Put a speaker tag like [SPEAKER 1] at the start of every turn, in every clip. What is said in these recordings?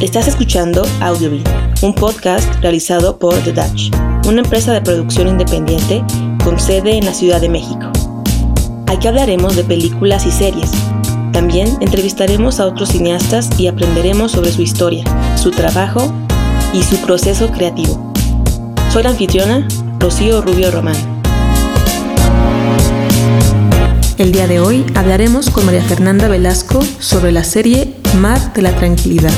[SPEAKER 1] Estás escuchando Audiobeat, un podcast realizado por The Dutch, una empresa de producción independiente con sede en la Ciudad de México. Aquí hablaremos de películas y series. También entrevistaremos a otros cineastas y aprenderemos sobre su historia, su trabajo y su proceso creativo. Soy la anfitriona, Rocío Rubio Román. El día de hoy hablaremos con María Fernanda Velasco sobre la serie Mar de la Tranquilidad.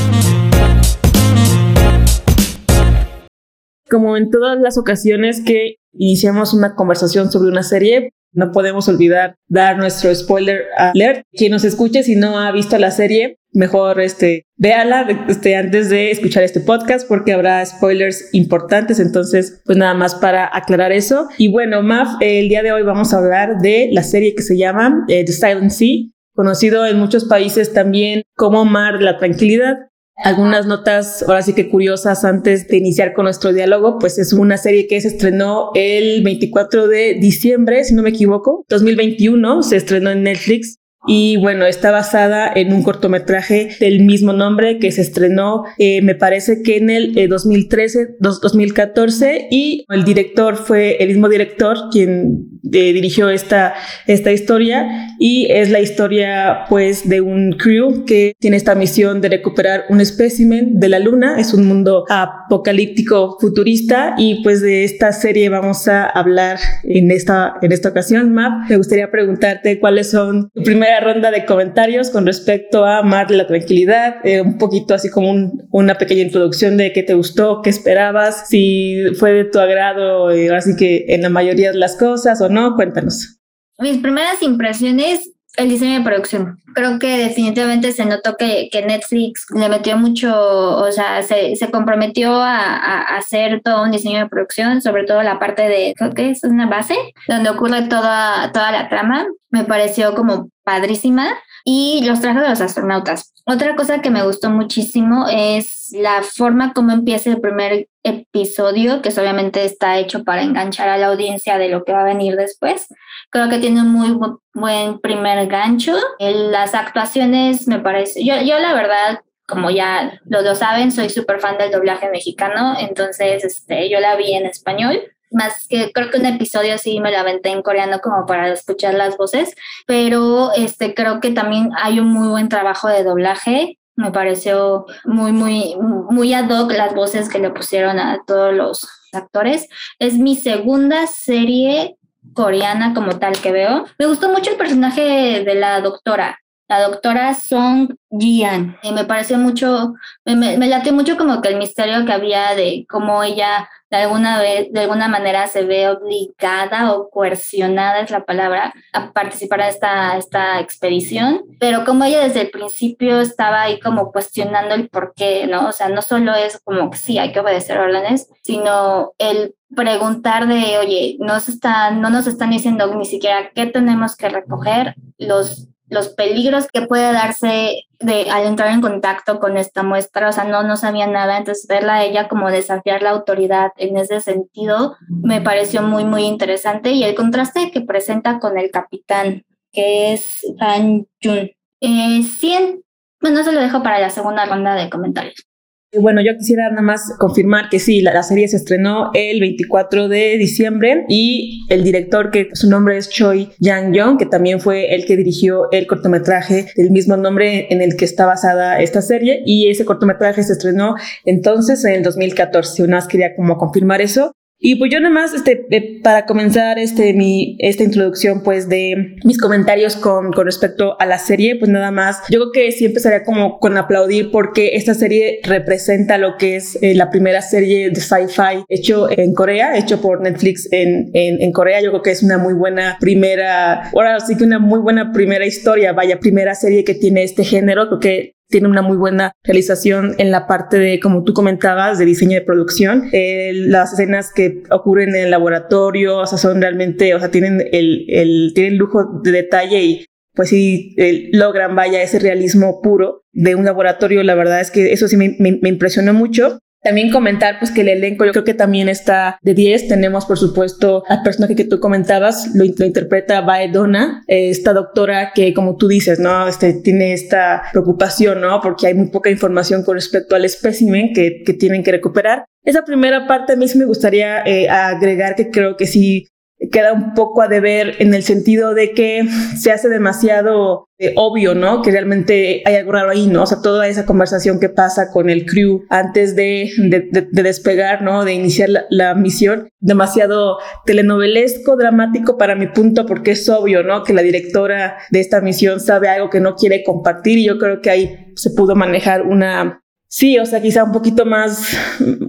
[SPEAKER 1] Como en todas las ocasiones que iniciamos una conversación sobre una serie, no podemos olvidar dar nuestro spoiler alert. Quien nos escuche si no ha visto la serie, mejor este, véala este, antes de escuchar este podcast porque habrá spoilers importantes. Entonces, pues nada más para aclarar eso. Y bueno, Maf, el día de hoy vamos a hablar de la serie que se llama eh, The Silent Sea, conocido en muchos países también como Mar de la Tranquilidad. Algunas notas, ahora sí que curiosas, antes de iniciar con nuestro diálogo, pues es una serie que se estrenó el 24 de diciembre, si no me equivoco, 2021, se estrenó en Netflix. Y bueno, está basada en un cortometraje del mismo nombre que se estrenó, eh, me parece que en el 2013, eh, 2014, y el director fue el mismo director quien eh, dirigió esta, esta historia y es la historia pues de un crew que tiene esta misión de recuperar un espécimen de la luna. Es un mundo apocalíptico futurista y pues de esta serie vamos a hablar en esta, en esta ocasión. Map, me gustaría preguntarte cuáles son tu primera ronda de comentarios con respecto a Mar de la Tranquilidad, eh, un poquito así como una pequeña introducción de qué te gustó, qué esperabas, si fue de tu agrado, eh, así que en la mayoría de las cosas o no, cuéntanos.
[SPEAKER 2] Mis primeras impresiones, el diseño de producción. Creo que definitivamente se notó que, que Netflix le metió mucho, o sea, se, se comprometió a, a, hacer todo un diseño de producción, sobre todo la parte de, creo que es una base, donde ocurre toda, toda la trama. Me pareció como padrísima y los trajes de los astronautas. Otra cosa que me gustó muchísimo es la forma como empieza el primer episodio, que obviamente está hecho para enganchar a la audiencia de lo que va a venir después. Creo que tiene un muy buen primer gancho. Las actuaciones me parece, yo, yo la verdad como ya lo, lo saben, soy súper fan del doblaje mexicano, entonces este, yo la vi en español más que creo que un episodio sí me lo aventé en coreano como para escuchar las voces, pero este creo que también hay un muy buen trabajo de doblaje. Me pareció muy, muy, muy ad hoc las voces que le pusieron a todos los actores. Es mi segunda serie coreana como tal que veo. Me gustó mucho el personaje de la doctora la doctora Song Jian. Me pareció mucho, me, me, late mucho como que el misterio que había de cómo ella de alguna vez, de alguna manera se ve obligada o coercionada es la palabra a participar en esta, esta expedición, pero como ella desde el principio estaba ahí como cuestionando el por qué, ¿no? O sea, no solo es como que sí hay que obedecer órdenes, sino el preguntar de, oye, nos están, no nos están diciendo ni siquiera qué tenemos que recoger, los los peligros que puede darse de, al entrar en contacto con esta muestra, o sea, no, no sabía nada, entonces verla a ella como desafiar la autoridad en ese sentido me pareció muy, muy interesante y el contraste que presenta con el capitán, que es Han Jun. Eh, sí, bueno, se lo dejo para la segunda ronda de comentarios.
[SPEAKER 1] Bueno, yo quisiera nada más confirmar que sí, la, serie se estrenó el 24 de diciembre y el director, que su nombre es Choi Yang-yong, que también fue el que dirigió el cortometraje del mismo nombre en el que está basada esta serie y ese cortometraje se estrenó entonces en el 2014. Una vez quería como confirmar eso. Y pues yo nada más, este, eh, para comenzar este, mi, esta introducción, pues de mis comentarios con, con respecto a la serie, pues nada más, yo creo que sí empezaría como con aplaudir porque esta serie representa lo que es eh, la primera serie de sci-fi hecho en Corea, hecho por Netflix en, en, en, Corea. Yo creo que es una muy buena primera, ahora sí que una muy buena primera historia, vaya, primera serie que tiene este género, porque tiene una muy buena realización en la parte de, como tú comentabas, de diseño de producción. Eh, las escenas que ocurren en el laboratorio, o sea, son realmente, o sea, tienen el, tienen lujo de detalle y pues sí eh, logran, vaya, ese realismo puro de un laboratorio. La verdad es que eso sí me, me, me impresionó mucho. También comentar pues que el elenco yo creo que también está de 10. Tenemos por supuesto al personaje que tú comentabas, lo, interpreta Baedona, eh, esta doctora que como tú dices, ¿no? Este, tiene esta preocupación, ¿no? Porque hay muy poca información con respecto al espécimen que, que tienen que recuperar. Esa primera parte a mí sí me gustaría eh, agregar que creo que sí queda un poco a deber en el sentido de que se hace demasiado eh, obvio, ¿no? Que realmente hay algo raro ahí, ¿no? O sea, toda esa conversación que pasa con el crew antes de, de, despegar, ¿no? De iniciar la, misión, demasiado telenovelesco, dramático para mi punto, porque es obvio, ¿no? Que la directora de esta misión sabe algo que no quiere compartir y yo creo que ahí se pudo manejar una Sí, o sea, quizá un poquito más,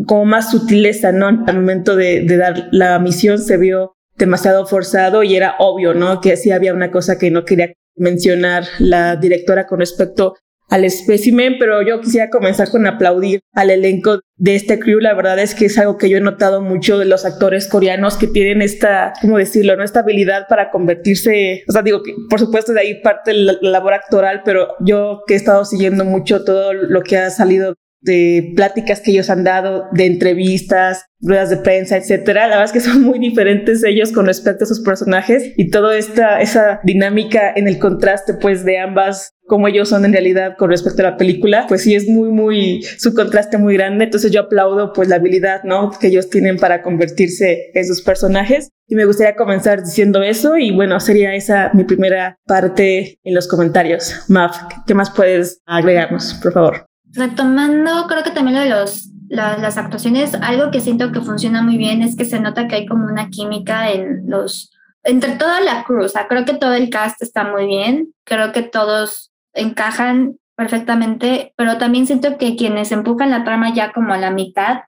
[SPEAKER 1] como más sutileza, ¿no? Al momento de, dar la misión se vio demasiado forzado y era obvio, ¿no? Que sí había una cosa que no quería mencionar la directora con respecto al espécimen, pero yo quisiera comenzar con aplaudir al elenco de este crew. La verdad es que es algo que yo he notado mucho de los actores coreanos que tienen esta, ¿cómo decirlo?, ¿no? esta habilidad para convertirse, o sea, digo que por supuesto de ahí parte la labor actoral, pero yo que he estado siguiendo mucho todo lo que ha salido de pláticas que ellos han dado, de entrevistas, ruedas de prensa, etcétera. La verdad es que son muy diferentes ellos con respecto a sus personajes y toda esta esa dinámica en el contraste pues de ambas como ellos son en realidad con respecto a la película, pues sí es muy muy su contraste muy grande, entonces yo aplaudo pues la habilidad, ¿no? que ellos tienen para convertirse en sus personajes y me gustaría comenzar diciendo eso y bueno, sería esa mi primera parte en los comentarios. Maf, ¿qué más puedes agregarnos, por favor?
[SPEAKER 2] Retomando, creo que también lo de los, las actuaciones, algo que siento que funciona muy bien es que se nota que hay como una química en los, entre toda la cruz, o sea, creo que todo el cast está muy bien, creo que todos encajan perfectamente, pero también siento que quienes empujan la trama ya como a la mitad,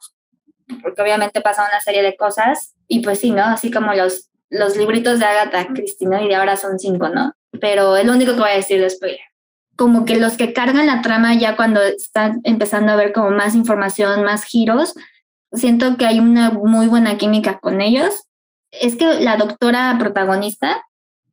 [SPEAKER 2] porque obviamente pasa una serie de cosas, y pues sí, ¿no? Así como los, los libritos de Agatha Christie, ¿no? Y de ahora son cinco, ¿no? Pero es lo único que voy a decir después como que los que cargan la trama ya cuando están empezando a ver como más información, más giros, siento que hay una muy buena química con ellos. Es que la doctora protagonista,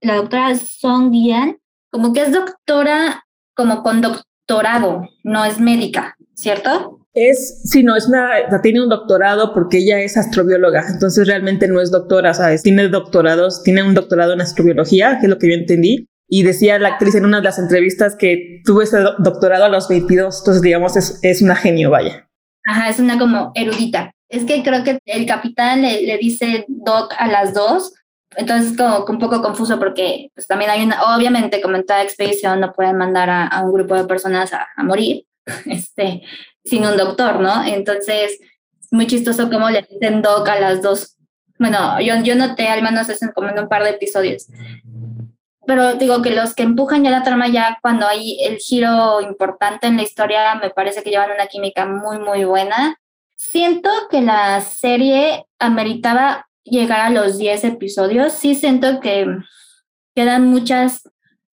[SPEAKER 2] la doctora Song Yan, como que es doctora como con doctorado, no es médica, ¿cierto?
[SPEAKER 1] Es, sí, no, es una, tiene un doctorado porque ella es astrobióloga, entonces realmente no es doctora, ¿sabes? Tiene doctorados, tiene un doctorado en astrobiología, que es lo que yo entendí, y decía la actriz en una de las entrevistas que tuvo ese doctorado a los 22, entonces digamos es, es una genio, vaya.
[SPEAKER 2] Ajá, es una como erudita. Es que creo que el capitán le, le dice doc a las dos, entonces como un poco confuso porque pues también hay una, obviamente como en toda expedición no pueden mandar a, a un grupo de personas a, a, morir este, sin un doctor, ¿no? Entonces, muy chistoso como le dicen doc a las dos. Bueno, yo, yo noté al menos eso como en un par de episodios pero digo que los que empujan ya la trama ya cuando hay el giro importante en la historia me parece que llevan una química muy muy buena. Siento que la serie ameritaba llegar a los 10 episodios, sí siento que quedan muchas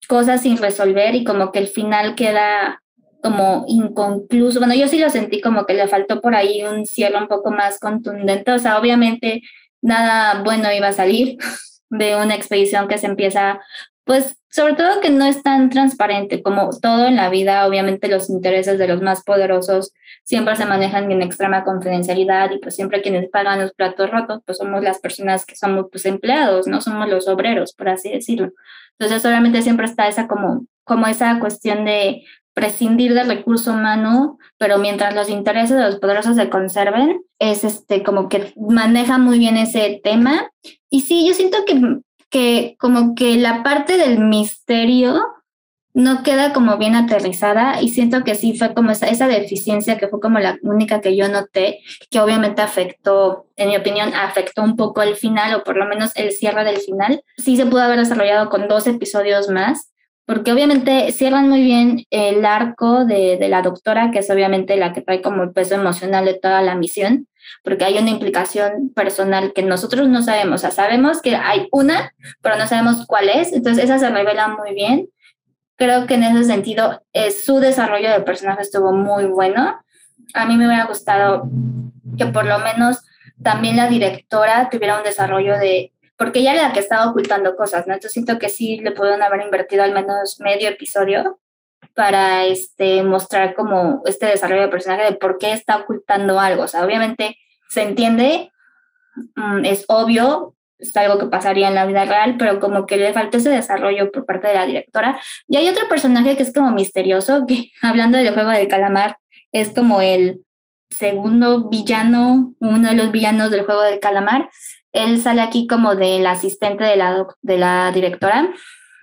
[SPEAKER 2] cosas sin resolver y como que el final queda como inconcluso. Bueno, yo sí lo sentí como que le faltó por ahí un cierre un poco más contundente, o sea, obviamente nada bueno iba a salir de una expedición que se empieza pues sobre todo que no es tan transparente como todo en la vida, obviamente los intereses de los más poderosos siempre se manejan en extrema confidencialidad y pues siempre quienes pagan los platos rotos pues somos las personas que somos pues empleados, no somos los obreros, por así decirlo. Entonces obviamente siempre está esa como, como esa cuestión de prescindir del recurso humano, pero mientras los intereses de los poderosos se conserven, es este como que maneja muy bien ese tema. Y sí, yo siento que que como que la parte del misterio no queda como bien aterrizada y siento que sí fue como esa, esa deficiencia que fue como la única que yo noté, que obviamente afectó, en mi opinión, afectó un poco el final o por lo menos el cierre del final. Sí se pudo haber desarrollado con dos episodios más, porque obviamente cierran muy bien el arco de, de la doctora, que es obviamente la que trae como el peso emocional de toda la misión porque hay una implicación personal que nosotros no sabemos. O sea, sabemos que hay una, pero no sabemos cuál es. Entonces, esa se revela muy bien. Creo que en ese sentido, eh, su desarrollo de personaje estuvo muy bueno. A mí me hubiera gustado que por lo menos también la directora tuviera un desarrollo de, porque ella era la que estaba ocultando cosas, ¿no? Entonces siento que sí le pudieron haber invertido al menos medio episodio para este, mostrar como este desarrollo de personaje de por qué está ocultando algo. O sea, obviamente se entiende, mm, es obvio, es algo que pasaría en la vida real, pero como que le falta ese desarrollo por parte de la directora. Y hay otro personaje que es como misterioso, que hablando del juego del calamar, es como el segundo villano, uno de los villanos del juego del calamar. Él sale aquí como del asistente de la, de la directora.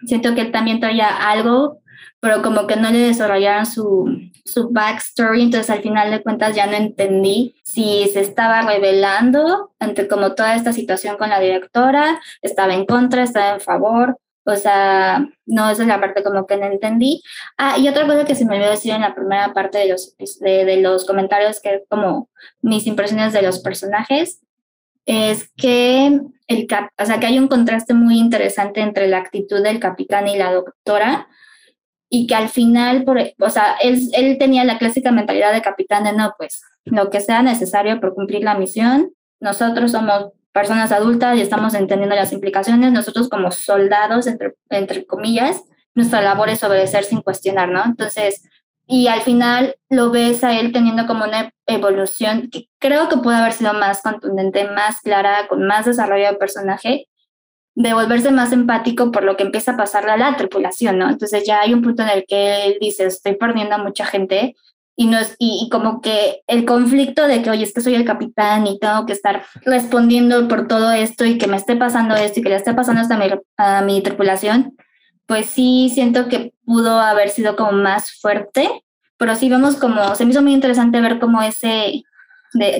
[SPEAKER 2] Siento que también traía algo, pero como que no le desarrollaron su, su backstory, entonces al final de cuentas ya no entendí si se estaba revelando ante como toda esta situación con la directora, estaba en contra, estaba en favor, o sea, no, esa es la parte como que no entendí. Ah, y otra cosa que se me olvidó decir en la primera parte de los, de, de los comentarios, que es como mis impresiones de los personajes, es que, el, o sea, que hay un contraste muy interesante entre la actitud del capitán y la doctora, y que al final, por, o sea, él, él tenía la clásica mentalidad de capitán de no, pues lo que sea necesario por cumplir la misión. Nosotros somos personas adultas y estamos entendiendo las implicaciones. Nosotros como soldados, entre, entre comillas, nuestra labor es obedecer sin cuestionar, ¿no? Entonces, y al final lo ves a él teniendo como una evolución que creo que puede haber sido más contundente, más clara, con más desarrollo de personaje, de volverse más empático por lo que empieza a pasarle a la tripulación, ¿no? Entonces ya hay un punto en el que él dice, estoy perdiendo a mucha gente y, no es, y, como que el conflicto de que, oye, es que soy el capitán y tengo que estar respondiendo por todo esto y que me esté pasando esto y que le esté pasando hasta mi, a mi tripulación, pues sí siento que pudo haber sido como más fuerte, pero sí vemos como, se me hizo muy interesante ver como ese,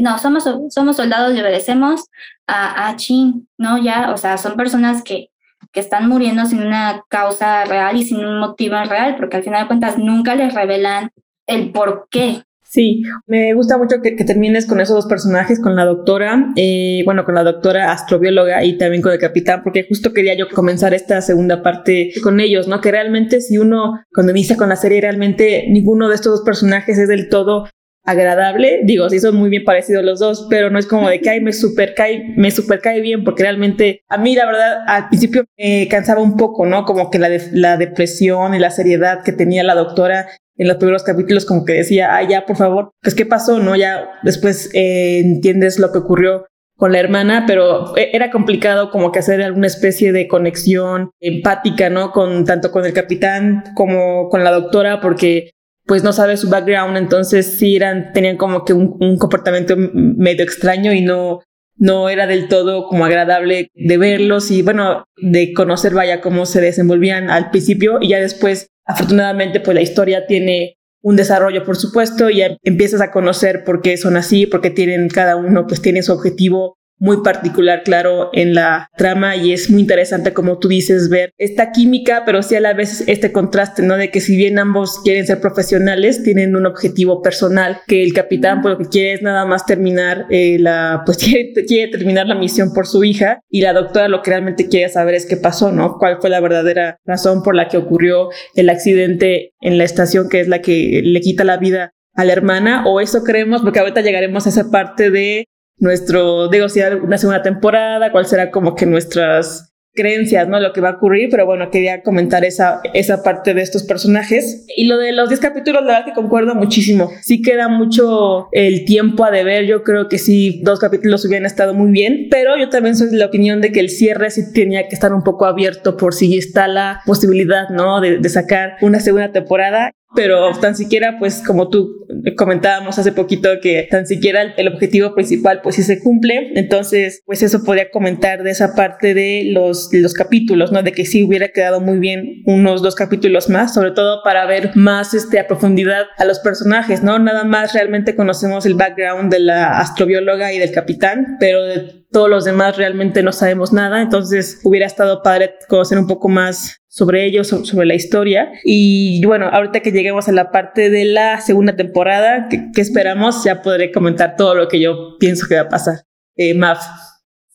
[SPEAKER 2] no, somos, somos soldados y obedecemos a, a Chin, ¿no? Ya, o sea, son personas que, que están muriendo sin una causa real y sin un motivo real, porque al final de cuentas nunca les revelan el por qué.
[SPEAKER 1] Sí, me gusta mucho que, termines con esos dos personajes, con la doctora, eh, bueno, con la doctora astrobióloga y también con el capitán, porque justo quería yo comenzar esta segunda parte con ellos, ¿no? Que realmente si uno, cuando inicia con la serie, realmente ninguno de estos dos personajes es del todo agradable. Digo, sí son muy bien parecidos los dos, pero no es como de que ay, me super cae, me super cae bien, porque realmente a mí la verdad al principio me cansaba un poco, ¿no? Como que la, la depresión y la seriedad que tenía la doctora en los primeros capítulos, como que decía, ay, ya, por favor, pues qué pasó, ¿no? Ya después eh, entiendes lo que ocurrió con la hermana, pero e, era complicado como que hacer alguna especie de conexión empática, ¿no? Con tanto con el capitán como con la doctora, porque pues no sabe su background, entonces sí eran, tenían como que un, comportamiento medio extraño y no, no era del todo como agradable de verlos y bueno, de conocer vaya cómo se desenvolvían al principio y ya después, afortunadamente, pues la historia tiene un desarrollo, por supuesto, y empiezas a conocer por qué son así, porque tienen cada uno, pues tiene su objetivo muy particular, claro, en la trama y es muy interesante, como tú dices, ver esta química, pero sí a la vez este contraste, ¿no? De que si bien ambos quieren ser profesionales, tienen un objetivo personal, que el capitán pues lo que quiere es nada más terminar eh, la, pues quiere, quiere, terminar la misión por su hija y la doctora lo que realmente quiere saber es qué pasó, ¿no? ¿Cuál fue la verdadera razón por la que ocurrió el accidente en la estación, que es la que le quita la vida a la hermana, o eso creemos, porque ahorita llegaremos a esa parte de nuestro, digo, si una segunda temporada, cuál será como que nuestras creencias, ¿no? Lo que va a ocurrir, pero bueno, quería comentar esa, esa parte de estos personajes. Y lo de los 10 capítulos, la verdad que concuerdo muchísimo. Sí queda mucho el tiempo a deber, yo creo que sí, dos capítulos hubieran estado muy bien, pero yo también soy de la opinión de que el cierre sí tenía que estar un poco abierto por si está la posibilidad, ¿no? De, de sacar una segunda temporada pero tan siquiera, pues como tú comentábamos hace poquito, que tan siquiera el, objetivo principal, pues sí se cumple. Entonces, pues eso podría comentar de esa parte de los, los capítulos, ¿no? De que sí hubiera quedado muy bien unos dos capítulos más, sobre todo para ver más este, a profundidad a los personajes, ¿no? Nada más realmente conocemos el background de la astrobióloga y del capitán, pero de todos los demás realmente no sabemos nada, entonces hubiera estado padre conocer un poco más sobre ellos, sobre la historia. Y bueno, ahorita que lleguemos a la parte de la segunda temporada, que, esperamos, ya podré comentar todo lo que yo pienso que va a pasar. Eh, Maf.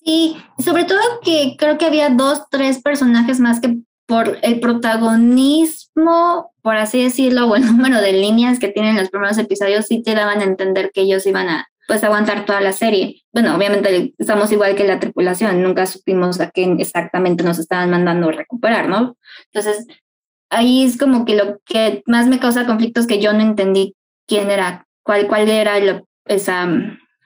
[SPEAKER 2] Sí, sobre todo que creo que había dos, tres personajes más que por el protagonismo, por así decirlo, o el número de líneas que tienen los primeros episodios, sí te daban a entender que ellos iban a pues aguantar toda la serie. Bueno, obviamente estamos igual que la tripulación, nunca supimos a qué exactamente nos estaban mandando recuperar, ¿no? Entonces, ahí es como que lo que más me causa conflicto es que yo no entendí quién era, cuál, cuál era lo, esa,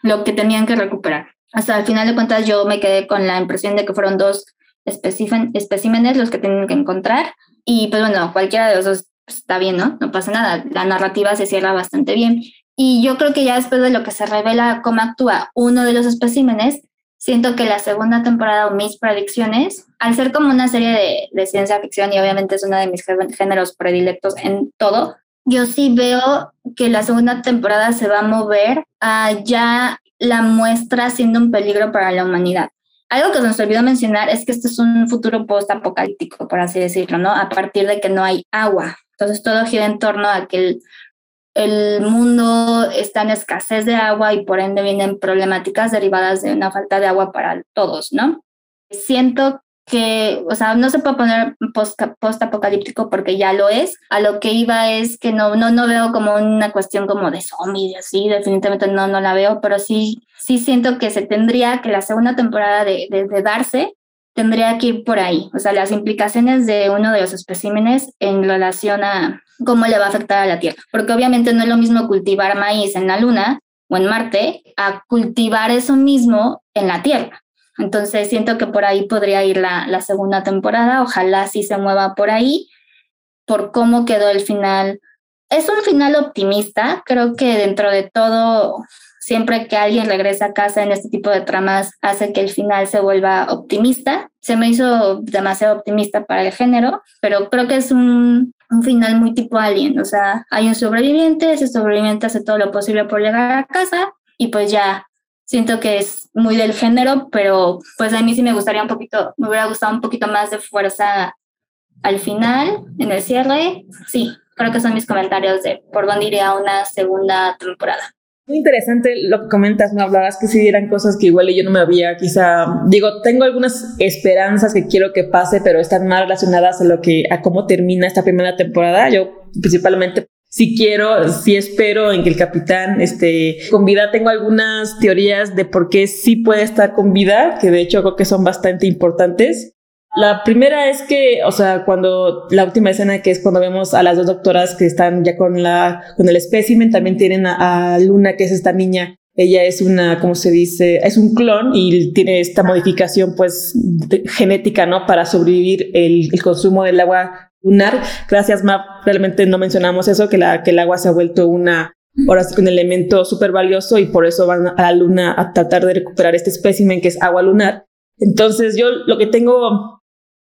[SPEAKER 2] lo que tenían que recuperar. Hasta el final de cuentas yo me quedé con la impresión de que fueron dos especímenes los que tenían que encontrar y pues bueno, cualquiera de los dos está bien, ¿no? No pasa nada, la narrativa se cierra bastante bien. Y yo creo que ya después de lo que se revela cómo actúa uno de los especímenes, siento que la segunda temporada o mis predicciones, al ser como una serie de, de, ciencia ficción y obviamente es uno de mis géneros predilectos en todo, yo sí veo que la segunda temporada se va a mover a ya la muestra siendo un peligro para la humanidad. Algo que nos olvidó mencionar es que este es un futuro post-apocalíptico, por así decirlo, ¿no? A partir de que no hay agua. Entonces todo gira en torno a que el, el mundo está en escasez de agua y por ende vienen problemáticas derivadas de una falta de agua para todos, ¿no? Siento que, o sea, no se puede poner post-apocalíptico porque ya lo es. A lo que iba es que no, no, no veo como una cuestión como de zombies, así, definitivamente no, no la veo, pero sí, sí siento que se tendría que la segunda temporada de, de, de darse tendría que ir por ahí, o sea, las implicaciones de uno de los especímenes en relación a cómo le va a afectar a la Tierra, porque obviamente no es lo mismo cultivar maíz en la Luna o en Marte a cultivar eso mismo en la Tierra. Entonces siento que por ahí podría ir la, segunda temporada, ojalá sí se mueva por ahí, por cómo quedó el final. Es un final optimista, creo que dentro de todo siempre que alguien regresa a casa en este tipo de tramas hace que el final se vuelva optimista. Se me hizo demasiado optimista para el género, pero creo que es un, un final muy tipo alien, o sea, hay un sobreviviente, ese sobreviviente hace todo lo posible por llegar a casa y pues ya siento que es muy del género, pero pues a mí sí me gustaría un poquito, me hubiera gustado un poquito más de fuerza al final, en el cierre. Sí, creo que son mis comentarios de por dónde iría una segunda temporada.
[SPEAKER 1] Muy interesante lo que comentas, me hablabas que si eran cosas que igual yo no me había quizá, digo, tengo algunas esperanzas que quiero que pase, pero están más relacionadas a lo que, a cómo termina esta primera temporada. Yo principalmente si quiero, si espero en que el capitán esté con vida. Tengo algunas teorías de por qué sí puede estar con vida, que de hecho creo que son bastante importantes. La primera es que, o sea, cuando la última escena que es cuando vemos a las dos doctoras que están ya con la con el espécimen, también tienen a, Luna, que es esta niña. Ella es una, ¿cómo se dice? Es un clon y tiene esta modificación, pues, genética, ¿no? Para sobrevivir el, el, consumo del agua lunar. Gracias, Map. Realmente no mencionamos eso, que, la, que el agua se ha vuelto una, ahora sí, un elemento súper valioso y por eso van a la luna a tratar de recuperar este espécimen que es agua lunar. Entonces, yo lo que tengo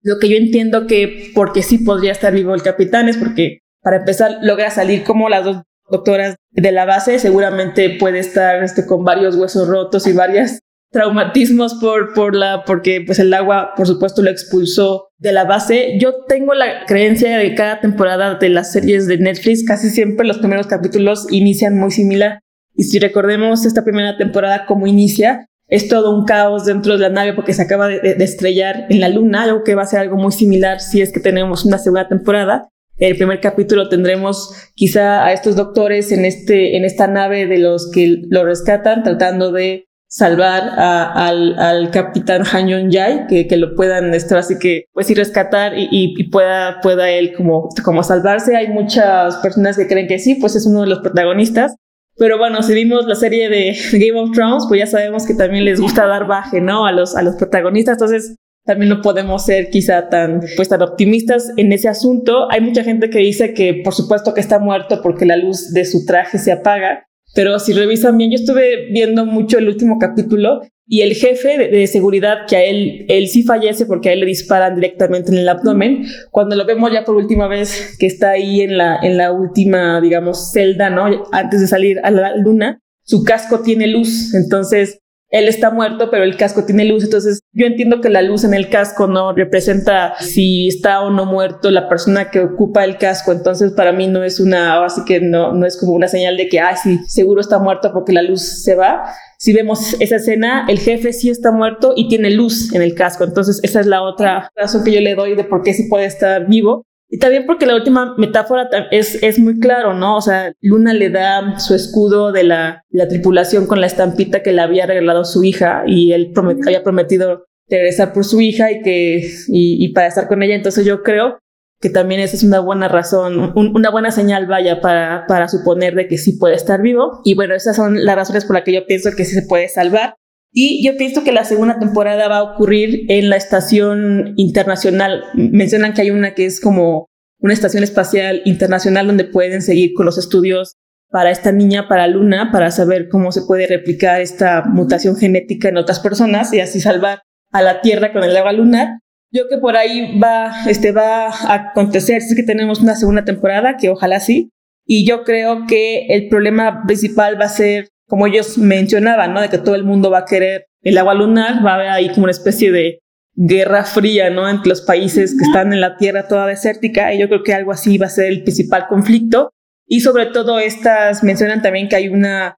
[SPEAKER 1] lo que yo entiendo que porque sí podría estar vivo el capitán es porque, para empezar, logra salir como las dos doctoras de la base, seguramente puede estar este, con varios huesos rotos y varios traumatismos por, por la, porque pues el agua, por supuesto, lo expulsó de la base. Yo tengo la creencia de que cada temporada de las series de Netflix, casi siempre los primeros capítulos inician muy similar. Y si recordemos esta primera temporada como inicia, es todo un caos dentro de la nave porque se acaba de, estrellar en la luna, algo que va a ser algo muy similar si es que tenemos una segunda temporada. El primer capítulo tendremos quizá a estos doctores en, este, en esta nave de los que lo rescatan, tratando de salvar al, capitán Han Yong Jai, que, que lo puedan estar así que pues y rescatar y, y, pueda, pueda él como, como salvarse. Hay muchas personas que creen que sí, pues es uno de los protagonistas. Pero bueno, si vimos la serie de Game of Thrones, pues ya sabemos que también les gusta dar baje, ¿no? A los, a los protagonistas. Entonces, también no podemos ser quizá tan, pues, tan optimistas en ese asunto. Hay mucha gente que dice que por supuesto que está muerto porque la luz de su traje se apaga. Pero si revisan bien, yo estuve viendo mucho el último capítulo y el jefe de, seguridad, que a él, él sí fallece porque a él le disparan directamente en el abdomen, cuando lo vemos ya por última vez que está ahí en la, en la última, digamos, celda, ¿no? Antes de salir a la luna, su casco tiene luz, entonces él está muerto, pero el casco tiene luz, entonces yo entiendo que la luz en el casco no representa si está o no muerto la persona que ocupa el casco, entonces para mí no es una, así que no, no es como una señal de que, ah, sí, seguro está muerto porque la luz se va, si vemos esa escena, el jefe sí está muerto y tiene luz en el casco. Entonces, esa es la otra razón que yo le doy de por qué sí puede estar vivo. Y también porque la última metáfora es, es muy claro, ¿no? O sea, Luna le da su escudo de la, la tripulación con la estampita que le había regalado su hija y él había prometido regresar por su hija y que y, y para estar con ella. Entonces yo creo que también esa es una buena razón, una buena señal, vaya, para, para suponer de que sí puede estar vivo. Y bueno, esas son las razones por las que yo pienso que sí se puede salvar. Y yo pienso que la segunda temporada va a ocurrir en la estación internacional. Mencionan que hay una que es como una estación espacial internacional donde pueden seguir con los estudios para esta niña, para Luna, para saber cómo se puede replicar esta mutación genética en otras personas y así salvar a la Tierra con el agua lunar. Yo que por ahí va, este, va a acontecer, es que tenemos una segunda temporada, que ojalá sí, y yo creo que el problema principal va a ser, como ellos mencionaban, ¿no? De que todo el mundo va a querer el agua lunar, va a haber ahí como una especie de guerra fría, ¿no? Entre los países que están en la tierra toda desértica, y yo creo que algo así va a ser el principal conflicto. Y sobre todo estas mencionan también que hay una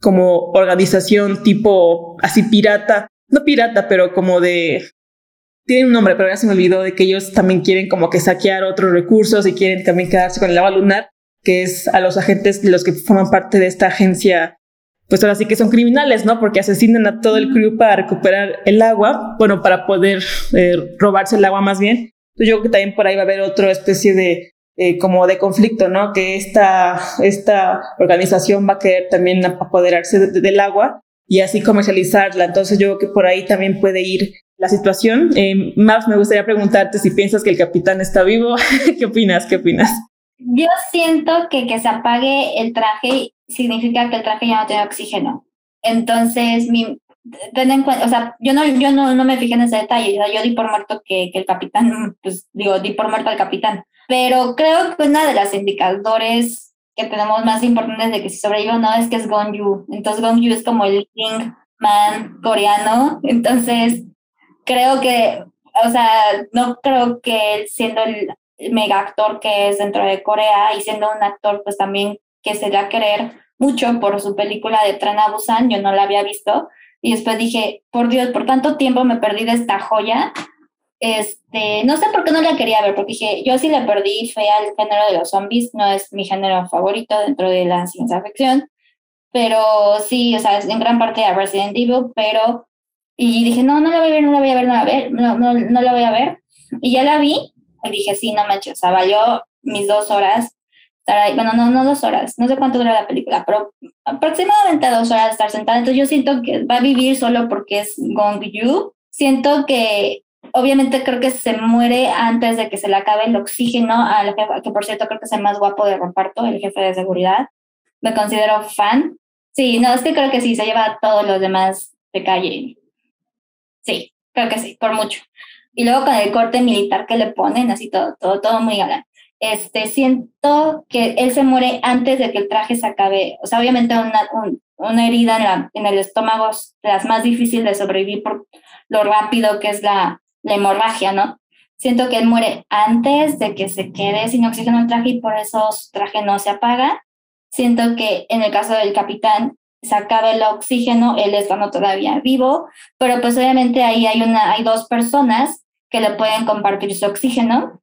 [SPEAKER 1] como organización tipo así pirata, no pirata, pero como de tienen un nombre, pero ya se me olvidó de que ellos también quieren como que saquear otros recursos y quieren también quedarse con el agua lunar, que es a los agentes de los que forman parte de esta agencia, pues ahora sí que son criminales, ¿no? Porque asesinan a todo el crew para recuperar el agua, bueno, para poder eh, robarse el agua más bien. Yo creo que también por ahí va a haber otra especie de eh, como de conflicto, ¿no? Que esta, esta organización va a querer también apoderarse del agua y así comercializarla. Entonces yo creo que por ahí también puede ir la situación. Eh, me gustaría preguntarte si piensas que el capitán está vivo. ¿Qué opinas? ¿Qué opinas?
[SPEAKER 2] Yo siento que que se apague el traje significa que el traje ya no tiene oxígeno. Entonces, mi, ten en cuenta, o sea, yo no, yo no, no me fijé en ese detalle, yo di por muerto que, que, el capitán, pues digo, di por muerto al capitán. Pero creo que una de las indicadores que tenemos más importantes de que si sobrevive o no es que es Yu. Entonces, Yu es como el King Man coreano. Entonces, creo que, o sea, no creo que siendo el mega actor que es dentro de Corea y siendo un actor pues también que se da a querer mucho por su película de Tren a Busan, yo no la había visto y después dije, por Dios, por tanto tiempo me perdí de esta joya. Este, no sé por qué no la quería ver, porque dije, yo sí la perdí, fue al género de los zombies, no es mi género favorito dentro de la ciencia ficción, pero sí, o sea, es en gran parte de Resident Evil, pero y dije, no, no la voy a ver, no la voy a ver, no la voy a ver, no, no, no la voy a ver. Y ya la vi y dije, sí, no manches, o sea, valió mis dos horas estar ahí. Bueno, no, no dos horas, no sé cuánto dura la película, pero aproximadamente dos horas de estar sentada. Entonces yo siento que va a vivir solo porque es Gong Yu. Siento que obviamente creo que se muere antes de que se le acabe el oxígeno al jefe, que por cierto creo que es el más guapo de reparto, el jefe de seguridad. Me considero fan. Sí, no, es que creo que sí, se lleva a todos los demás de calle. Sí, creo que sí, por mucho. Y luego con el corte militar que le ponen, así todo, todo, todo muy galán. Este, siento que él se muere antes de que el traje se acabe. O sea, obviamente una, una herida en, en el estómago es las más difíciles de sobrevivir por lo rápido que es la, hemorragia, ¿no? Siento que él muere antes de que se quede sin oxígeno el traje y por eso su traje no se apaga. Siento que en el caso del capitán, se acabe el oxígeno, él estando todavía vivo, pero pues obviamente ahí hay, una, hay dos personas que le pueden compartir su oxígeno.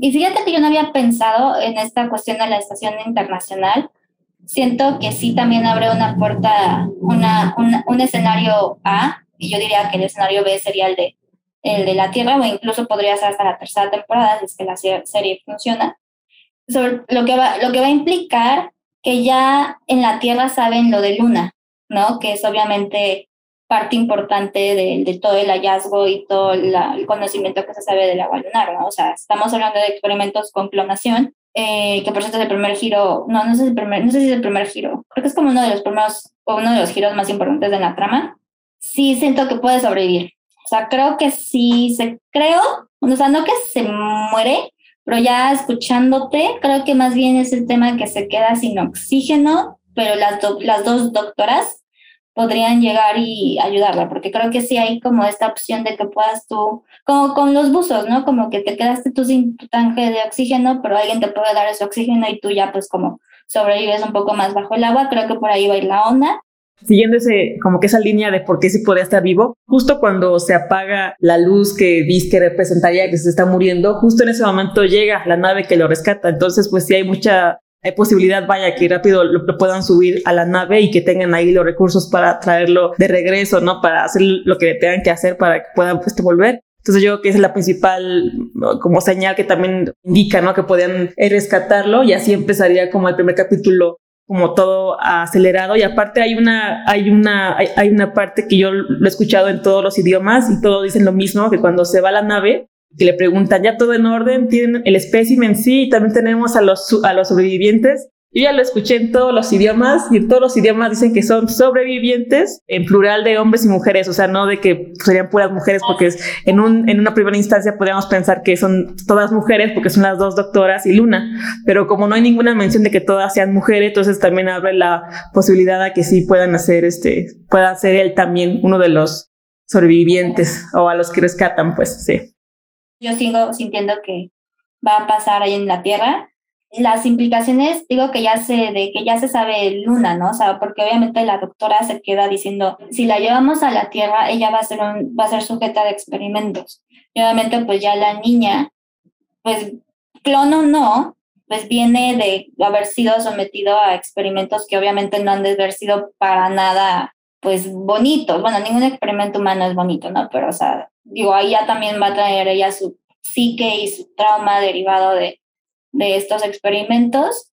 [SPEAKER 2] Y fíjate que yo no había pensado en esta cuestión de la estación internacional. Siento que sí también abre una puerta, una, un escenario A, y yo diría que el escenario B sería el de, el de la Tierra, o incluso podría ser hasta la tercera temporada, si es que la serie funciona. Sobre lo que va, lo que va a implicar que ya en la Tierra saben lo de Luna, ¿no? Que es obviamente parte importante de, todo el hallazgo y todo el conocimiento que se sabe del agua lunar, ¿no? O sea, estamos hablando de experimentos con clonación, eh, que por cierto es el primer giro, no, no sé, el primer, no sé si es el primer giro, creo que es como uno de los primeros, o uno de los giros más importantes de la trama. Sí siento que puede sobrevivir. O sea, creo que sí, se, creo, o sea, no que se muere, pero ya escuchándote, creo que más bien es el tema que se queda sin oxígeno, pero las, las dos doctoras podrían llegar y ayudarla, porque creo que sí hay como esta opción de que puedas tú, como con los buzos, ¿no? Como que te quedaste tú sin tu tanque de oxígeno, pero alguien te puede dar ese oxígeno y tú ya pues como sobrevives un poco más bajo el agua, creo que por ahí va a ir la onda
[SPEAKER 1] siguiendo ese, como que esa línea de por qué sí podría estar vivo, justo cuando se apaga la luz que dice que representaría que se está muriendo, justo en ese momento llega la nave que lo rescata. Entonces, pues sí hay mucha hay posibilidad, vaya, que rápido lo, puedan subir a la nave y que tengan ahí los recursos para traerlo de regreso, ¿no? Para hacer lo que tengan que hacer para que puedan pues, volver. Entonces yo creo que es la principal como señal que también indica, ¿no? Que podían rescatarlo y así empezaría como el primer capítulo como todo acelerado y aparte hay una hay una hay, una parte que yo lo he escuchado en todos los idiomas y todos dicen lo mismo que cuando se va la nave que le preguntan ya todo en orden tienen el espécimen sí y también tenemos a los a los sobrevivientes. Yo ya lo escuché en todos los idiomas y en todos los idiomas dicen que son sobrevivientes en plural de hombres y mujeres, o sea, no de que serían puras mujeres, porque es, en, un, en una primera instancia podríamos pensar que son todas mujeres porque son las dos doctoras y Luna, pero como no hay ninguna mención de que todas sean mujeres, entonces también abre la posibilidad a que sí puedan hacer este, pueda ser él también uno de los sobrevivientes o a los que rescatan, pues sí.
[SPEAKER 2] Yo sigo sintiendo que va a pasar ahí en la Tierra las implicaciones, digo que ya se, de que ya se sabe Luna, ¿no? O sea, porque obviamente la doctora se queda diciendo, si la llevamos a la Tierra, ella va a ser un, va a ser sujeta de experimentos. Y obviamente, pues ya la niña, pues clono no, pues viene de haber sido sometido a experimentos que obviamente no han de haber sido para nada, pues bonitos. Bueno, ningún experimento humano es bonito, ¿no? Pero, o sea, digo, ahí ya también va a traer ella su psique y su trauma derivado de de estos experimentos.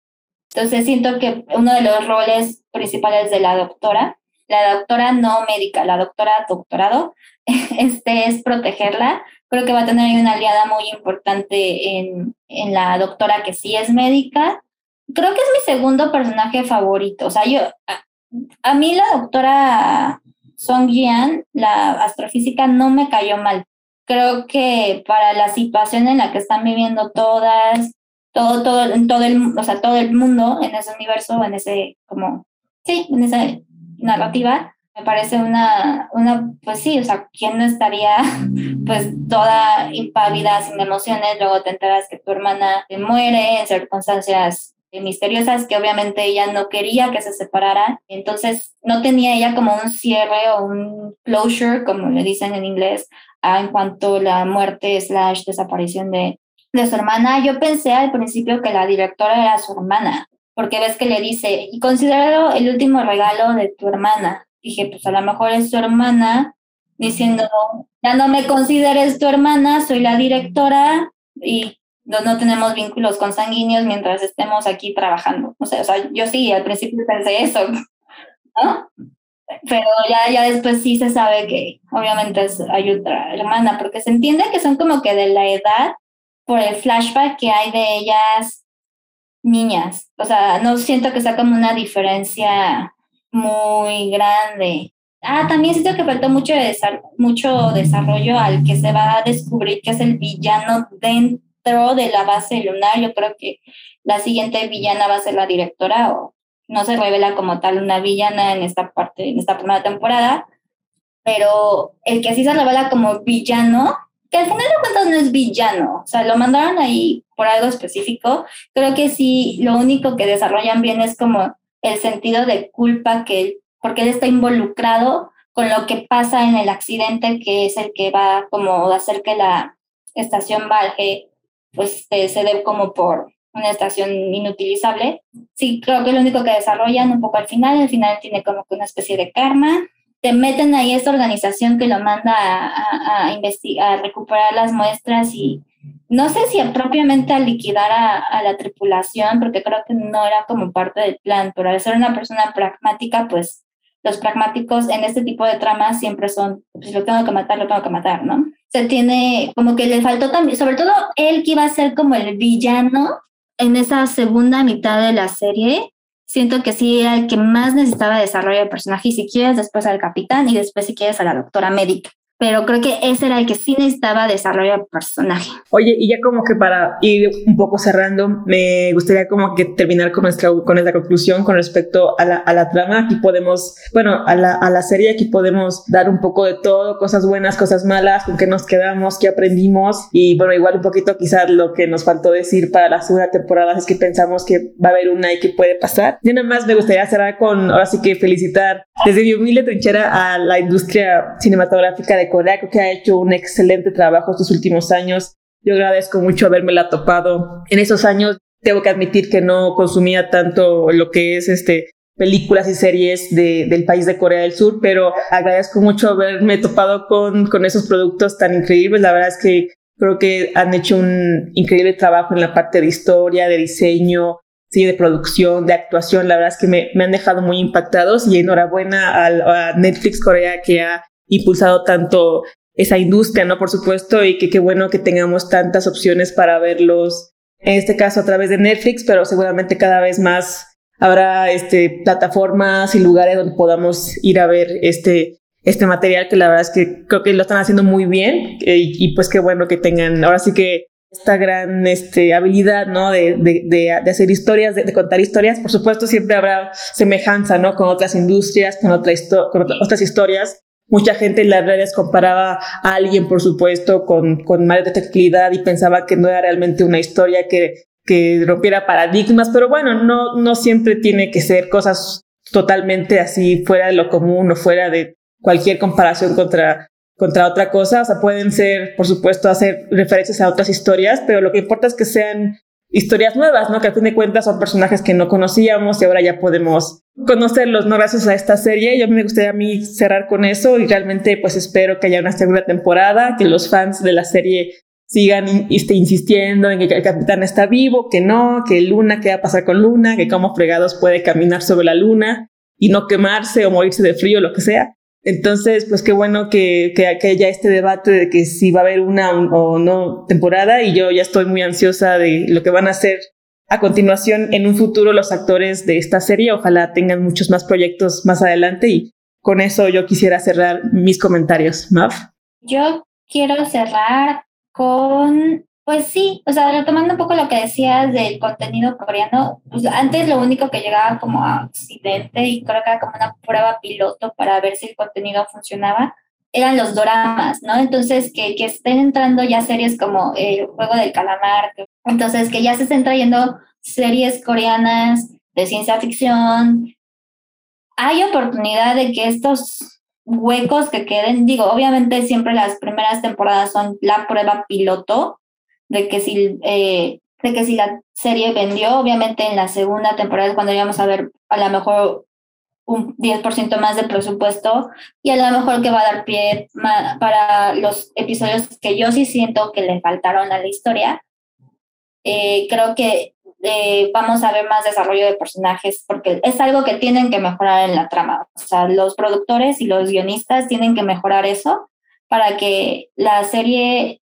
[SPEAKER 2] Entonces siento que uno de los roles principales de la doctora, la doctora no médica, la doctora doctorado, este es protegerla. Creo que va a tener una aliada muy importante en, en la doctora que sí es médica. Creo que es mi segundo personaje favorito. O sea, yo, a, mí la doctora Song Jian, la astrofísica, no me cayó mal. Creo que para la situación en la que están viviendo todas, todo, todo, todo el, o sea, todo el mundo en ese universo, en ese, como, sí, en esa narrativa, me parece una, una, pues sí, o sea, ¿quién no estaría pues toda impávida, sin emociones? Luego te enteras que tu hermana te muere en circunstancias misteriosas que obviamente ella no quería que se separara. Entonces no tenía ella como un cierre o un closure, como le dicen en inglés, en cuanto a la muerte slash desaparición de, de su hermana, yo pensé al principio que la directora era su hermana, porque ves que le dice, y considero el último regalo de tu hermana. Dije, pues a lo mejor es su hermana diciendo, ya no me consideres tu hermana, soy la directora y no, tenemos vínculos consanguíneos mientras estemos aquí trabajando. O sea, o sea, yo sí, al principio pensé eso, ¿no? Pero ya, ya después sí se sabe que obviamente es, hay otra hermana, porque se entiende que son como que de la edad por el flashback que hay de ellas niñas. O sea, no siento que sea como una diferencia muy grande. Ah, también siento que faltó mucho, mucho desarrollo al que se va a descubrir que es el villano dentro de la base lunar. Yo creo que la siguiente villana va a ser la directora o no se revela como tal una villana en esta parte, en esta primera temporada, pero el que sí se revela como villano que al final de cuentas no es villano, o sea, lo mandaron ahí por algo específico. Creo que sí, lo único que desarrollan bien es como el sentido de culpa que porque él está involucrado con lo que pasa en el accidente, que es el que va como a hacer que la estación Valge pues se dé como por una estación inutilizable. Sí, creo que lo único que desarrollan un poco al final, al final tiene como que una especie de karma, te meten ahí esta organización que lo manda a, a, investigar, a recuperar las muestras y no sé si propiamente a liquidar a, la tripulación, porque creo que no era como parte del plan, pero al ser una persona pragmática, pues los pragmáticos en este tipo de tramas siempre son, pues lo tengo que matar, lo tengo que matar, ¿no? Se tiene como que le faltó también, sobre todo él que iba a ser como el villano en esa segunda mitad de la serie, siento que sí era el que más necesitaba desarrollo de personaje y si quieres después al capitán y después si quieres a la doctora médica pero creo que ese era el que sí necesitaba desarrollo de personaje.
[SPEAKER 1] Oye, y ya como que para ir un poco cerrando, me gustaría como que terminar con nuestra, con nuestra conclusión con respecto a la, a la trama. Aquí podemos, bueno, a la, a la serie aquí podemos dar un poco de todo, cosas buenas, cosas malas, con qué nos quedamos, qué aprendimos y bueno, igual un poquito quizás lo que nos faltó decir para la segunda temporada es que pensamos que va a haber una y que puede pasar. Y nada más me gustaría cerrar con, ahora sí que felicitar desde mi humilde trinchera a la industria cinematográfica de Corea, creo que ha hecho un excelente trabajo estos últimos años. Yo agradezco mucho la topado. En esos años tengo que admitir que no consumía tanto lo que es este películas y series de, del país de Corea del Sur, pero agradezco mucho haberme topado con, con esos productos tan increíbles. La verdad es que creo que han hecho un increíble trabajo en la parte de historia, de diseño, sí, de producción, de actuación. La verdad es que me, me han dejado muy impactados y enhorabuena a, a Netflix Corea que ha impulsado tanto esa industria, ¿no? Por supuesto, y que qué bueno que tengamos tantas opciones para verlos, en este caso a través de Netflix, pero seguramente cada vez más habrá este, plataformas y lugares donde podamos ir a ver este, este material que la verdad es que creo que lo están haciendo muy bien y, pues qué bueno que tengan ahora sí que esta gran este, habilidad, ¿no? De, de, de, hacer historias, de, contar historias. Por supuesto, siempre habrá semejanza, ¿no? Con otras industrias, con, otra con otras historias. Mucha gente en las redes comparaba a alguien, por supuesto, con, con mayor detectividad y pensaba que no era realmente una historia que que rompiera paradigmas, pero bueno, no, no siempre tiene que ser cosas totalmente así fuera de lo común o fuera de cualquier comparación contra, contra otra cosa. O sea, pueden ser, por supuesto, hacer referencias a otras historias, pero lo que importa es que sean historias nuevas, ¿no? Que a fin de cuentas son personajes que no conocíamos y ahora ya podemos conocerlos, ¿no? Gracias a esta serie. Yo me gustaría a mí cerrar con eso y realmente pues espero que haya una segunda temporada, que los fans de la serie sigan este, insistiendo en que el capitán está vivo, que no, que Luna, ¿qué va a pasar con Luna? Que cómo fregados puede caminar sobre la Luna y no quemarse o morirse de frío, lo que sea. Entonces, pues qué bueno que, que, haya este debate de que si va a haber una o no temporada y yo ya estoy muy ansiosa de lo que van a hacer a continuación en un futuro los actores de esta serie. Ojalá tengan muchos más proyectos más adelante y con eso yo quisiera cerrar mis comentarios. Mav.
[SPEAKER 2] Yo quiero cerrar con, pues sí, o sea, retomando un poco lo que decías del contenido coreano, pues antes lo único que llegaba como a Occidente y creo que era como una prueba piloto para ver si el contenido funcionaba, eran los doramas, ¿no? Entonces, que, que estén entrando ya series como El Juego del Calamar, entonces que ya se estén trayendo series coreanas de ciencia ficción. Hay oportunidad de que estos huecos que queden. Digo, obviamente siempre las primeras temporadas son la prueba piloto de que si, eh, de que si la serie vendió, obviamente en la segunda temporada es cuando íbamos a ver a lo mejor un 10% más de presupuesto y a lo mejor que va a dar pie para los episodios que yo sí siento que le faltaron a la historia. Eh, creo que eh, vamos a ver más desarrollo de personajes, porque es algo que tienen que mejorar en la trama. O sea, los productores y los guionistas tienen que mejorar eso para que la serie,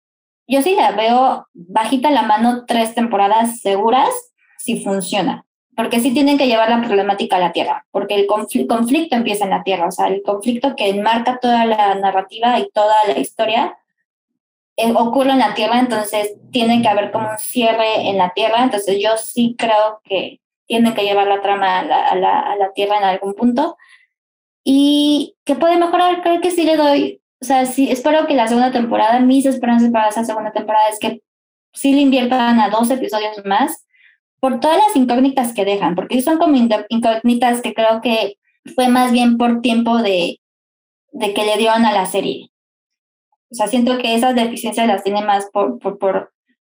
[SPEAKER 2] yo sí la veo bajita la mano tres temporadas seguras si funciona, porque sí tienen que llevar la problemática a la tierra, porque el conflicto empieza en la tierra, o sea, el conflicto que enmarca toda la narrativa y toda la historia eh, ocurre en la Tierra, entonces tiene que haber como un cierre en la Tierra, entonces yo sí creo que tiene que llevar la trama a la, a la, a la Tierra en algún punto. Y que puede mejorar, creo que sí le doy, o sea, sí, espero que la segunda temporada, mis esperanzas para esa segunda temporada es que sí le inviertan a dos episodios más por todas las incógnitas que dejan, porque son como incógnitas que creo que fue más bien por tiempo de, de que le dieron a la serie. O sea, siento que esas deficiencias las tiene más por, por, por,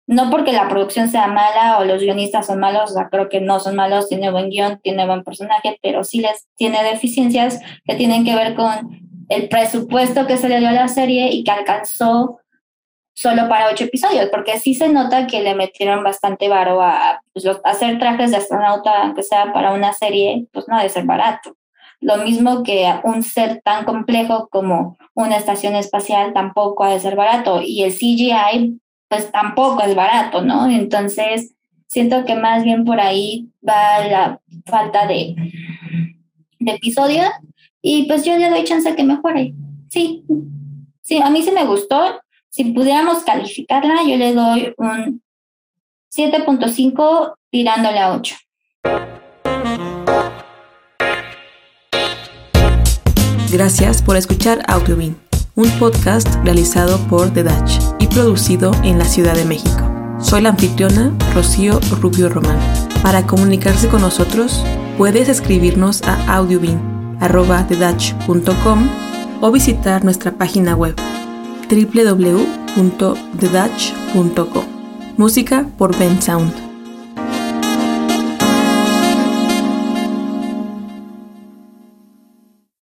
[SPEAKER 2] no porque la producción sea mala o los guionistas son malos, o sea, creo que no son malos, tiene buen guion, tiene buen personaje, pero sí les tiene deficiencias que tienen que ver con el presupuesto que se le dio a la serie y que alcanzó solo para ocho episodios, porque sí se nota que le metieron bastante varo a pues, hacer trajes de astronauta, aunque sea para una serie, pues no debe ser barato. Lo mismo que un ser tan complejo como una estación espacial tampoco ha de ser barato y el CGI pues tampoco es barato, ¿no? Entonces, siento que más bien por ahí va la falta de, de episodio y pues yo le doy chance a que mejore. Sí, sí, a mí sí me gustó. Si pudiéramos calificarla, yo le doy un 7.5 tirándole a 8.
[SPEAKER 3] Gracias por escuchar Audiobin, un podcast realizado por The Dutch y producido en la Ciudad de México. Soy la anfitriona Rocío Rubio Román. Para comunicarse con nosotros, puedes escribirnos a audiobin.com o visitar nuestra página web www.thedutch.com. Música por Ben Sound.